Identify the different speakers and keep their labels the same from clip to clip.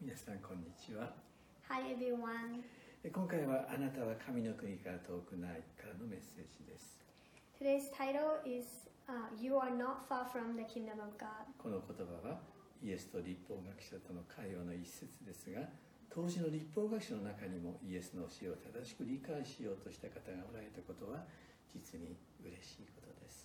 Speaker 1: 皆さんこんにちは
Speaker 2: Hi everyone.
Speaker 1: え今回はあなたは神の国から遠くないからのメッセージです
Speaker 2: Today's title is uh, You Are Not Far from the Kingdom of God.
Speaker 1: この言葉はイエスと立法学者との会話の一節ですが当時の立法学者の中にもイエスの教えを正しく理解しようとした方がおられたことは実に嬉しいことです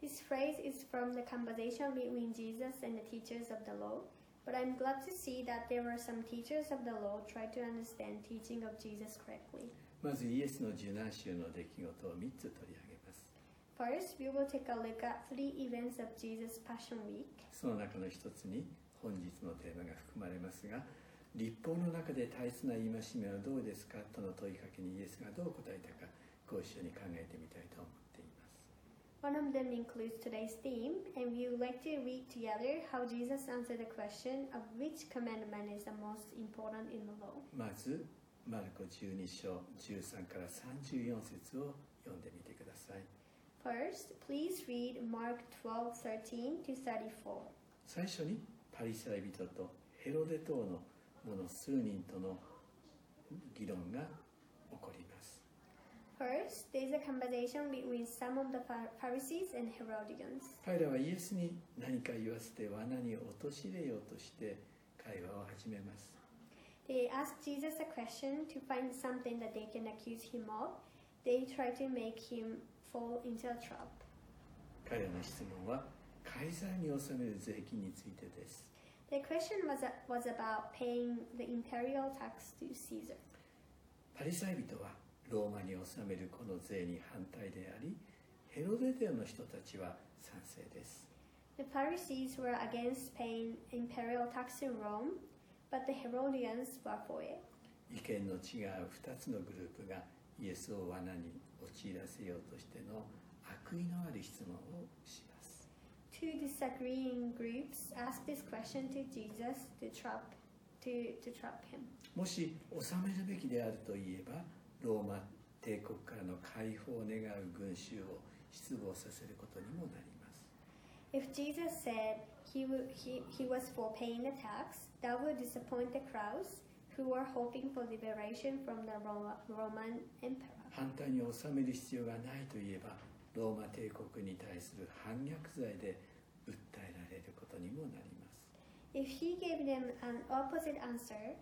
Speaker 2: This phrase is from the conversation between Jesus and the teachers of the law. But I'm glad to see that there were some teachers of the law try to understand teaching of Jesus correctly.
Speaker 1: まずイエスの受難週の出来事を3つ取り上げます
Speaker 2: First, we will take a look at three events of Jesus' Passion Week.
Speaker 1: その中の一つに本日のテーマが含まれますが立法の中で大切な戒めはどうですかとの問いかけにイエスがどう答えたかご一緒に考えてみたいと思います
Speaker 2: One of them includes today's theme, and we would like to read together how Jesus answered the question of which commandment is the most important in the law.
Speaker 1: まずマルコ12章13から34節を読んでみてください
Speaker 2: First, please read Mark 12 13 to 34.
Speaker 1: 最初にパリサイ人とヘロデ等の者数人との議論が起こります
Speaker 2: First, there is a conversation between some of the Phar- Pharisees and Herodians.
Speaker 1: 彼らはイエスに何か言わせて罠に陥れようとして会話を始めます
Speaker 2: They ask Jesus a question to find something that they can accuse him of. They try to make him fall into a trap.
Speaker 1: 彼らの質問はカイザーに納める税金についてです
Speaker 2: The question was, was about paying the imperial tax to Caesar.
Speaker 1: パリサイ人は ローマに納めるこの税に反対でありヘロデテの人たちは賛成です
Speaker 2: The Pharisees were against paying imperial tax in Rome, but the Herodians were for it.
Speaker 1: 意見の違う2つのグループがイエスを罠に陥らせようとしての悪意のある質問をします
Speaker 2: Two disagreeing groups asked this question to Jesus to trap to, to trap him.
Speaker 1: もし納めるべきであると言えばローマ帝国からの解放を願う群衆を失望させることにもなります
Speaker 2: If Jesus said he, he, he was for paying the tax, that would disappoint the crowds who were hoping for liberation from the Roma, Roman emperor.
Speaker 1: 反対に納める必要がないといえばローマ帝国に対する反逆罪で訴えられることにもなります
Speaker 2: If he gave them an opposite answer,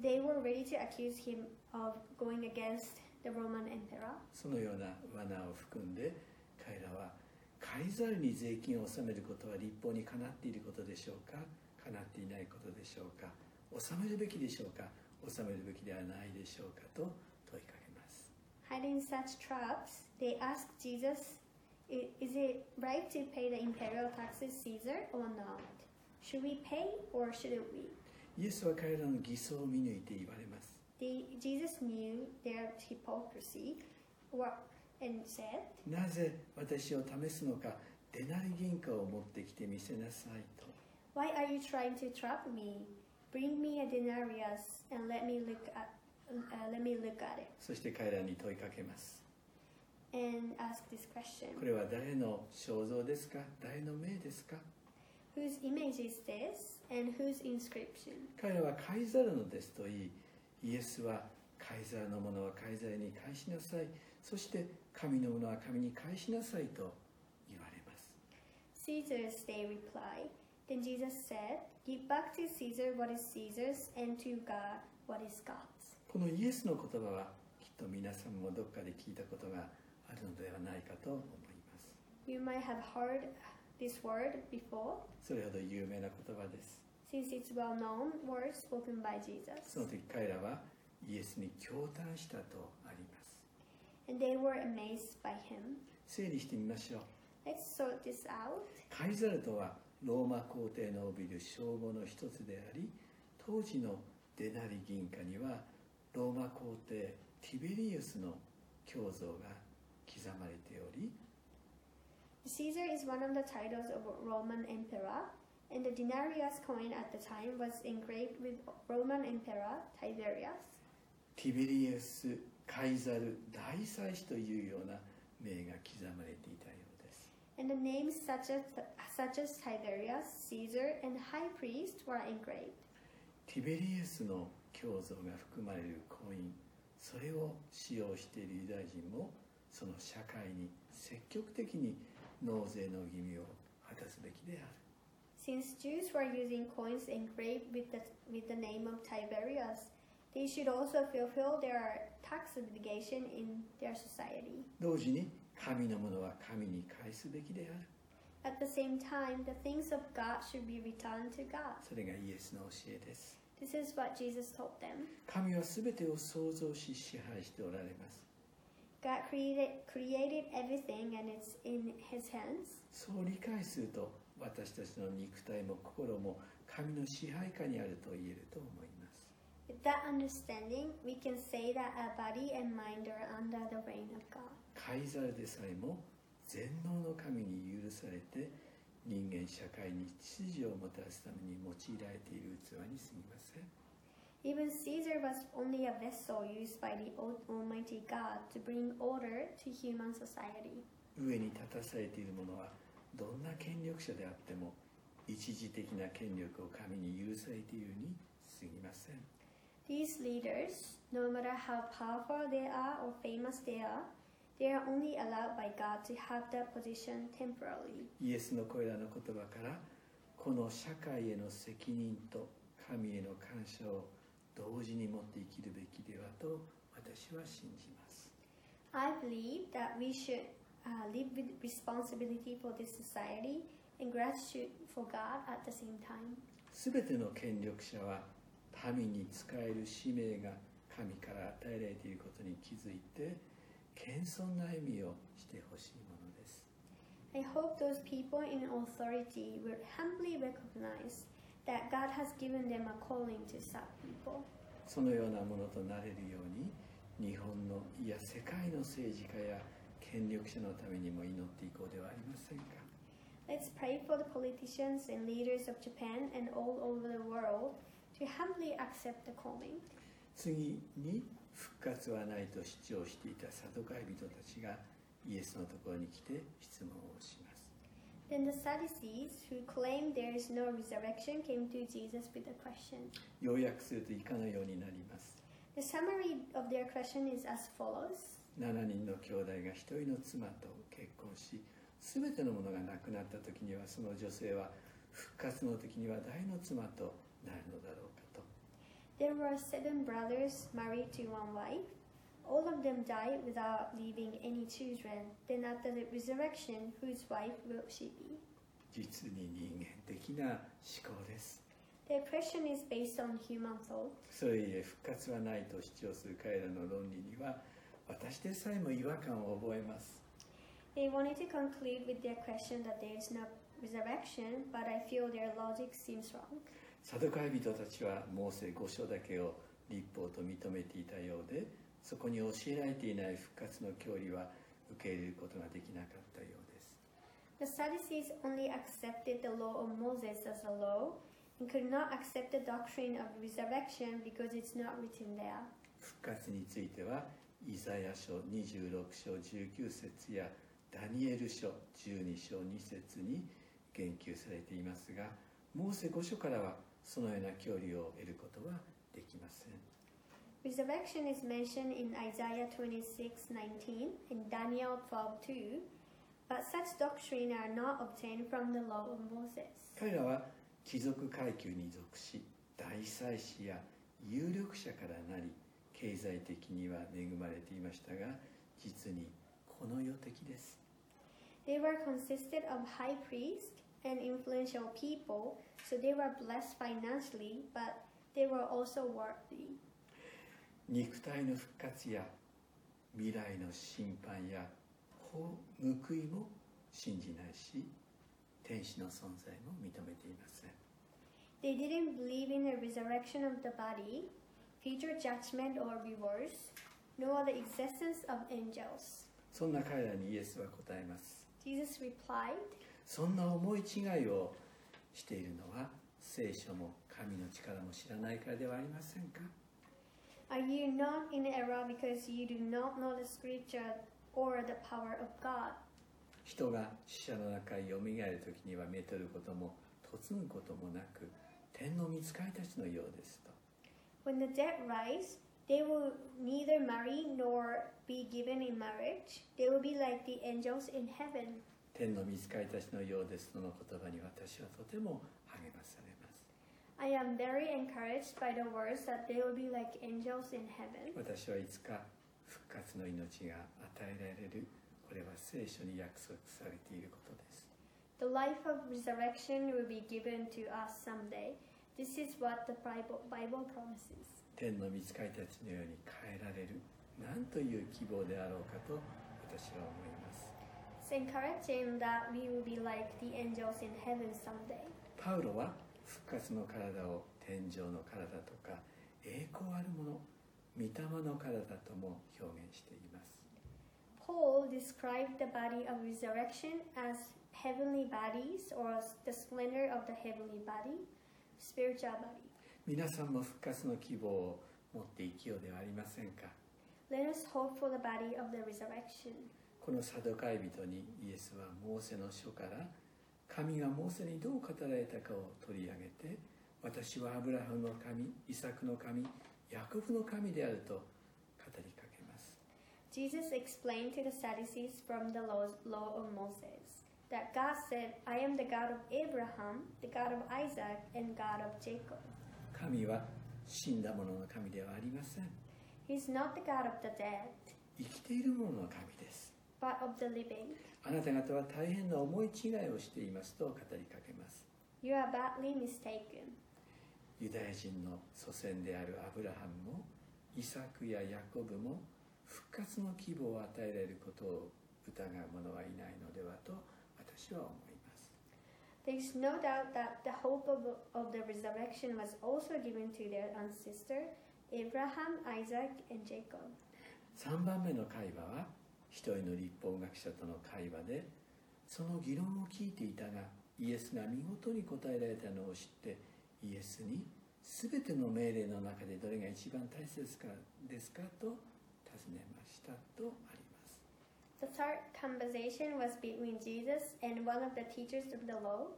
Speaker 2: they were ready to accuse him of going against the Roman emperor.
Speaker 1: そのような罠を含んで彼らはカイザルに税金を納めることは立法にかなっていることでしょうかかなっていないことでしょうか納めるべきでしょうか納めるべきではないでしょうかと問いかけます
Speaker 2: Hiding such traps, they asked Jesus, "I- Is it right to pay the imperial taxes Caesar or not? Should we pay or shouldn't we?
Speaker 1: イエスは彼らの偽装を見抜いて言われます
Speaker 2: They, Jesus knew their hypocrisy and said,
Speaker 1: なぜ私を試すのかデナリ銀貨を持ってきてみせなさいと
Speaker 2: Why are you trying to trap me? Bring me a denarius and let me look at, uh, let me look at it.
Speaker 1: そして彼らに問いかけます
Speaker 2: And ask this question
Speaker 1: これは誰の肖像ですか誰の名ですか
Speaker 2: Whose image is this and whose inscription?
Speaker 1: 彼らはカイザルのですと言いイエスはカイザルのものはカイザルに返しなさいそして神のものは神に返しなさいと言われます
Speaker 2: Caesar's, they reply. Then Jesus said, Give back to Caesar what is Caesar's and to God what is God's.
Speaker 1: このイエスの言葉はきっと皆さんもどっかで聞いたことがあるのではないかと思います
Speaker 2: You might have heard this word before,
Speaker 1: それほど有名な言葉です
Speaker 2: since it's well known word spoken by Jesus.
Speaker 1: その時彼らはイエスに驚嘆したとあります
Speaker 2: And they were amazed by him.
Speaker 1: 整理してみましょう
Speaker 2: Let's sort this out.
Speaker 1: カイザルとはローマ皇帝の帯びる称号の一つであり当時のデナリ銀貨にはローマ皇帝ティベリウスの胸像が刻まれており
Speaker 2: Caesar is one of the titles of a Roman emperor, and the denarius coin at the time was engraved with Roman Emperor Tiberius.
Speaker 1: ティベリウス・カイザル大祭司というような名が刻まれていたようです
Speaker 2: And the names such as, such as Tiberius, Caesar, and high priest were engraved.
Speaker 1: ティベリエスの胸像が含まれる婚姻それを使用しているユダヤ人もその社会に積極的に 納税の義務を果たすべきである
Speaker 2: Since Jews were using coins engraved with the, with the name of Tiberius, they should also fulfill their tax obligation in their society.
Speaker 1: 同時に神のものは神に返すべきである
Speaker 2: At the same time, the things of God should be returned to God.
Speaker 1: それがイエスの教えです
Speaker 2: This is what Jesus told them.
Speaker 1: 神は全てを創造し支配しておられます
Speaker 2: God created, created everything and it's in His hands.
Speaker 1: そう理解すると私たちの肉体も心も神の支配下にあると言えると思います。改ざるでさえも全能の神に許されて人間社会に秩序をもたらすために用いられている器にすぎません。
Speaker 2: Even Caesar was only a vessel used by the Al- Almighty God to bring order to human society.
Speaker 1: 上に立たされている者はどんな権力者であっても一時的な権力を神に許されているに過ぎません
Speaker 2: These leaders, no matter how powerful they are or famous they are, they are only allowed by God to have that position temporarily.
Speaker 1: イエスのこれらの言葉からこの社会への責任と神への感謝を同時に持って生きるべきではと私は信じます
Speaker 2: I believe that we should uh, live with responsibility for this society and gratitude for God at the same time.
Speaker 1: すべての権力者は民に仕える使命が神から与えられていることに気づいて謙遜な歩みをしてほしいものです
Speaker 2: I hope those people in authority will humbly recognize that God has given them a calling to serve people.
Speaker 1: そのようなものとなれるように日本のいや世界の政治家や権力者のためにも祈っていこうではありませんか
Speaker 2: Let's pray for the politicians and leaders of Japan and all over the world to humbly accept the calling.
Speaker 1: 次に復活はないと主張していたサドカイ人たちがイエスのところに来て質問をします
Speaker 2: Then the Sadducees, who claimed there is no resurrection, came to Jesus with a question.
Speaker 1: 要約すると以下のようになります
Speaker 2: The summary of their question is as follows
Speaker 1: 7人の兄弟が1人の妻と結婚し全てのものがなくなった時にはその女性は復活の時には誰の妻となるのだろうかと
Speaker 2: There were seven brothers married to one wife. All of them died without leaving any children. Then, after the resurrection, whose wife will she be?
Speaker 1: 実に人間的な思考です
Speaker 2: Their question is based on human thought.
Speaker 1: それゆえ復活はないと主張する彼らの論理には私でさえも違和感を覚えます
Speaker 2: They wanted to conclude with their question that there is no resurrection, but I feel their logic seems wrong.
Speaker 1: サドカイ人たちはモーセ5章だけを立法と認めていたようで そこに教えられていない復活の教理は受け入れることができなかったようです
Speaker 2: The Sadducees only accepted the law of Moses as a law and could not accept the doctrine of resurrection because it's not written there.
Speaker 1: 復活についてはイザヤ書26章19節やダニエル書12章2節に言及されていますがモーセ5書からはそのような教理を得ることはできません
Speaker 2: Resurrection is mentioned in Isaiah 26:19 and Daniel 12:2, but such doctrine are not obtained from the law of Moses.
Speaker 1: 彼らは貴族階級に属し大祭司や有力者からなり経済的には恵まれていましたが実にこの世的です
Speaker 2: They were consisted of high priests and influential people, so they were blessed financially, but they were also worldly.
Speaker 1: 肉体の復活や未来の審判や報報いも信じないし天使の存在も認めていません
Speaker 2: They didn't believe in the resurrection of the body, future judgment or rewards, nor the existence of angels.
Speaker 1: そんな彼らにイエスは答えます
Speaker 2: Jesus replied,
Speaker 1: そんな思い違いをしているのは聖書も神の力も知らないからではありませんか
Speaker 2: Are you not in error because you do not know the scripture or the power of God?
Speaker 1: 人が死者の中へよみがえる時にはめとることも嫁ぐこともなく天の御使いたちのようですと
Speaker 2: When the dead rise, they will neither marry nor be given in marriage. They will be like the angels in heaven.
Speaker 1: 天の御使いたちのようですとの言葉に私はとても
Speaker 2: I am very encouraged by the words that they will be like angels in heaven.
Speaker 1: 私はいつか復活の命が与えられるこれは聖書に約束されていることです
Speaker 2: The life of resurrection will be given to us someday. This is what the Bible, Bible promises.
Speaker 1: 天の御使いたちのように変えられるなんという希望であろうかと私は思います
Speaker 2: It's encouraging that we will be like the angels in heaven someday.
Speaker 1: パウロは復活の体を天上の体とか栄光あるもの御霊の体とも表現しています
Speaker 2: Paul described the body of resurrection as heavenly bodies or the splendor of the heavenly body, spiritual body.
Speaker 1: 皆さんも復活の希望を持って生きようではありませんか
Speaker 2: Let us hope for the body of the resurrection.
Speaker 1: このサドカイ人にイエスはモーセの書から神がモーセにどう語られたかを取り上げて私はアブラハムの神イサクの神ヤコブの神であると語りかけます
Speaker 2: Jesus explained to the Sadducees from the law, of Moses that God said, I am the God of Abraham, the God of Isaac, and God of Jacob.
Speaker 1: 神は死んだ者の神ではありません
Speaker 2: He's not the God of the dead,
Speaker 1: 生きている者の神です
Speaker 2: but of the living.
Speaker 1: あなた方は大変な思い違いをしていますと語りかけます
Speaker 2: You are badly mistaken.
Speaker 1: ユダヤ人の祖先であるアブラハムもイサクやヤコブも復活の希望を与えられることを疑う者はいないのではと私は思います
Speaker 2: There is no doubt that the hope of, of the resurrection was also given to their ancestor, Abraham, Isaac, and Jacob.
Speaker 1: 3番目の会話は一人の立法学者との会話でその議論を聞いていたがイエスが見事に答えられたのを知ってイエスに全ての命令の中でどれが一番大切ですかですかと尋ねましたとあります
Speaker 2: The third conversation was between Jesus and one of the teachers of the law.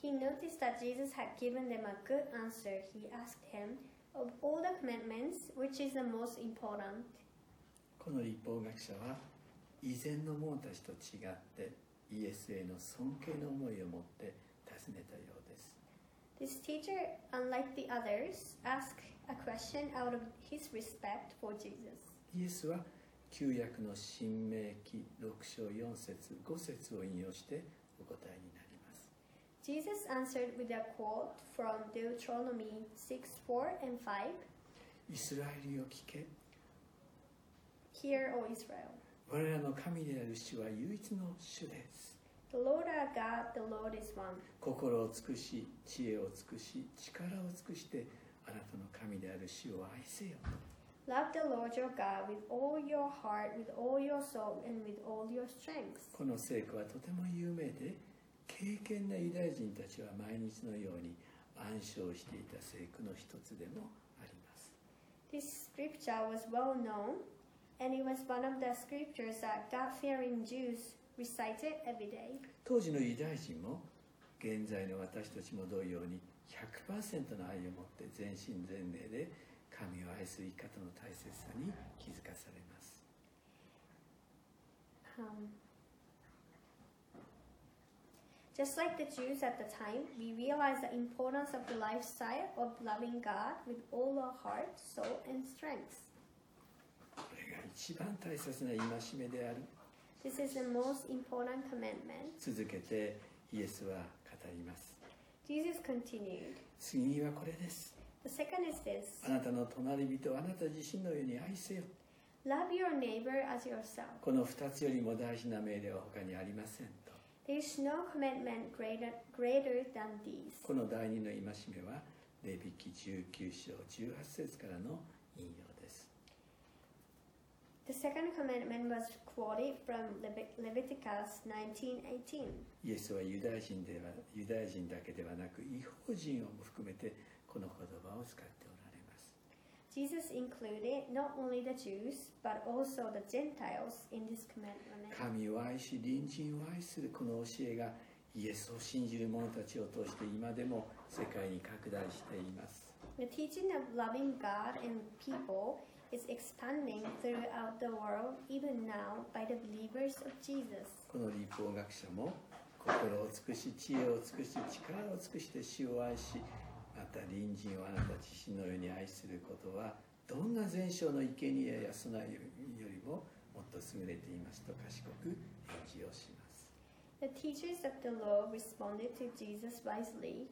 Speaker 2: He noticed that Jesus had given them a good answer. He asked him, Of all the commandments, which is the most important?
Speaker 1: この立法学者は以前の者たちと違ってイエスへの尊敬の思いを持って尋ねたようです
Speaker 2: This teacher, unlike the others, asked a question out of his respect for Jesus.
Speaker 1: イエスは旧約の新明記6章4節5節を引用してお答えになります
Speaker 2: Jesus answered with a quote from Deuteronomy 6 4 and 5
Speaker 1: イスラエルよ聞け
Speaker 2: Hear, O Israel.
Speaker 1: 我らの神である主は唯一の主です
Speaker 2: The Lord our God, the Lord is one.
Speaker 1: 心を尽くし知恵を尽くし力を尽くしてあなたの神である主を愛せよ
Speaker 2: Love the Lord your God with all your heart, with all your soul, and with all your strength.
Speaker 1: この聖句はとても有名で敬虔なユダヤ人たちは毎日のように暗唱していた聖句の一つでもあります
Speaker 2: This scripture was well known, and it was one of the scriptures that God fearing Jews recited every day.
Speaker 1: 当時のユダヤ人も現在の私たちも同様に100%の愛を持って全身全霊で神を愛する生き方の大切さに気づかされます
Speaker 2: Um, just like the Jews at the time, we realize the importance of the lifestyle of loving God with all our heart, soul, and strength.
Speaker 1: これが一番大切な戒めである
Speaker 2: This is the most important commandment.
Speaker 1: 続けてイエスは語ります
Speaker 2: Jesus continued.
Speaker 1: 次はこれです
Speaker 2: The second is this
Speaker 1: あなたの隣人をあなた自身のように愛せよ
Speaker 2: love your neighbor as yourself.
Speaker 1: この2つよりも大事な命令は他にありませんと
Speaker 2: There is no commandment greater, greater than these.
Speaker 1: この第二の戒めはレビキ19章18節からの引用
Speaker 2: The second commandment was quoted from Levit- Leviticus 19:18.
Speaker 1: イエスはユダヤ人ではユダヤ人だけではなく違法人をも含めてこの言葉を使っておられます
Speaker 2: Jesus included not only the Jews but also the Gentiles in this commandment.
Speaker 1: 神を愛し隣人を愛するこの教えがイエスを信じる者たちを通して今でも世界に拡大しています
Speaker 2: The teaching of loving God and people is expanding throughout the world even now by the believers of Jesus.
Speaker 1: この立法学者も心を尽くし知恵を尽くし力を尽くして主を愛しまた隣人をあなた自身のように愛することはどんな前生の生贄や備えよりももっと優れていますと賢く返事をします
Speaker 2: The teachers of the law responded to Jesus wisely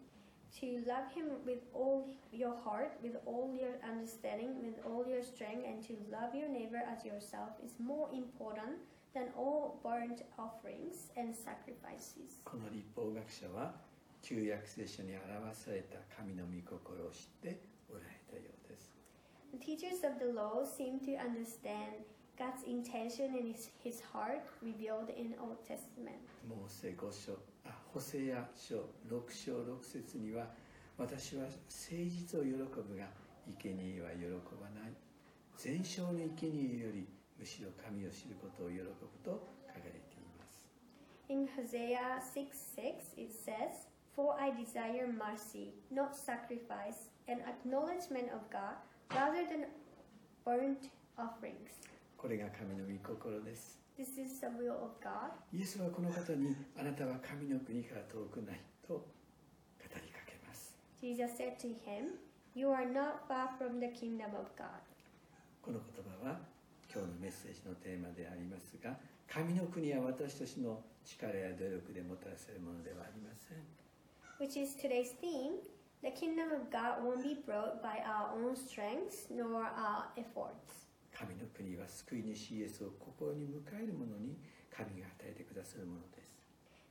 Speaker 2: to love him with all your heart, with all your understanding, with all your strength, and to love your neighbor as yourself is more important than all burnt offerings and sacrifices.
Speaker 1: この立法学者は旧約聖書に表された神の御心を知っておられたようです
Speaker 2: The teachers of the law seem to understand God's intention in his, his heart revealed in Old Testament.
Speaker 1: モーセ5章あ ホセア書6章6節には私は誠実を喜ぶが生贄は喜ばない全焼の生贄よりむしろ神を知ることを喜ぶと書かれています
Speaker 2: In Hosea 6 6, it says, For I desire mercy, not sacrifice, and acknowledgement of God rather than burnt offerings.
Speaker 1: これが神の御心です
Speaker 2: This is the will of God.
Speaker 1: イエスはこの方にあなたは神の国から遠くないと語りかけます
Speaker 2: Jesus said to him, You are not far from the kingdom of God.
Speaker 1: この言葉は今日のメッセージのテーマでありますが神の国は私たちの力や努力でもたらせるものではありません
Speaker 2: Which is today's theme. The kingdom of God won't be brought by our own strengths nor our efforts.
Speaker 1: 神の国は救い主イエスを心に迎える者に神が与えてくださるものです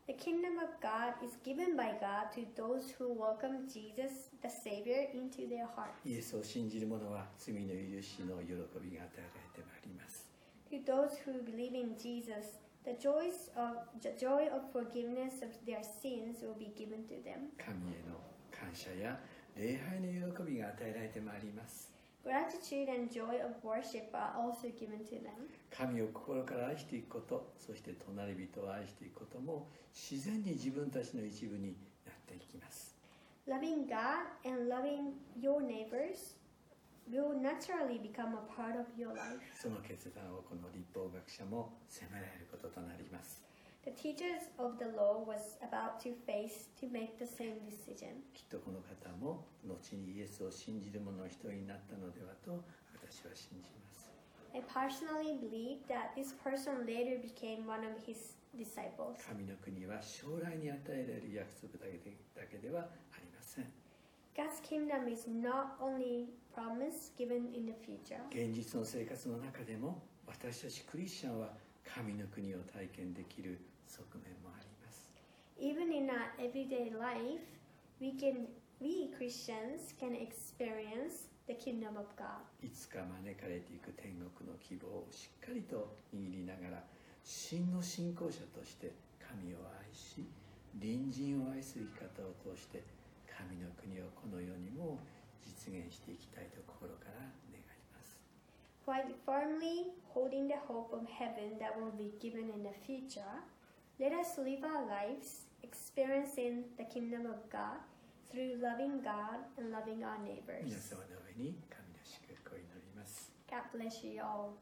Speaker 2: The kingdom of God is given by God to those who welcome Jesus, the Savior, into their hearts.
Speaker 1: イエスを信じる者は罪の許しの喜びが与えられてまいります
Speaker 2: To those who believe in Jesus, the joys of the joy of forgiveness of their sins will be given to them.
Speaker 1: 神への感謝や礼拝の喜びが与えられてまいります
Speaker 2: Gratitude and joy of worship are also given to them.
Speaker 1: 神を心から愛していくことそして隣人を愛していくことも自然に自分たちの一部になっていきます
Speaker 2: Loving God and loving your neighbors will naturally become a part of your life.
Speaker 1: その決断をこの立法学者も責められることとなります
Speaker 2: The teachers of the law was about to face to make the same decision.
Speaker 1: きっとこの方も後にイエスを信じる者の一人になったのではと私は信じます
Speaker 2: I personally believe that this person later became one of his disciples.
Speaker 1: 神の国は将来に与えられる約束だけでだけではありません
Speaker 2: God's kingdom is not only promise given in the future.
Speaker 1: 現実の生活の中でも私たちクリスチャンは神の国を体験できる側面もあります
Speaker 2: Even in our everyday life, we can we Christians can experience the kingdom of God.
Speaker 1: いつか招かれていく天国の希望をしっかりと握りながら真の信仰者として神を愛し隣人を愛する生き方を通して神の国をこの世にも実現していきたいと心から願います
Speaker 2: While firmly holding the hope of heaven that will be given in the future, let us live our lives experiencing the kingdom of God through loving God and loving our
Speaker 1: 皆
Speaker 2: neighbors.
Speaker 1: 様の上に神の祝福を祈ります
Speaker 2: God bless you all.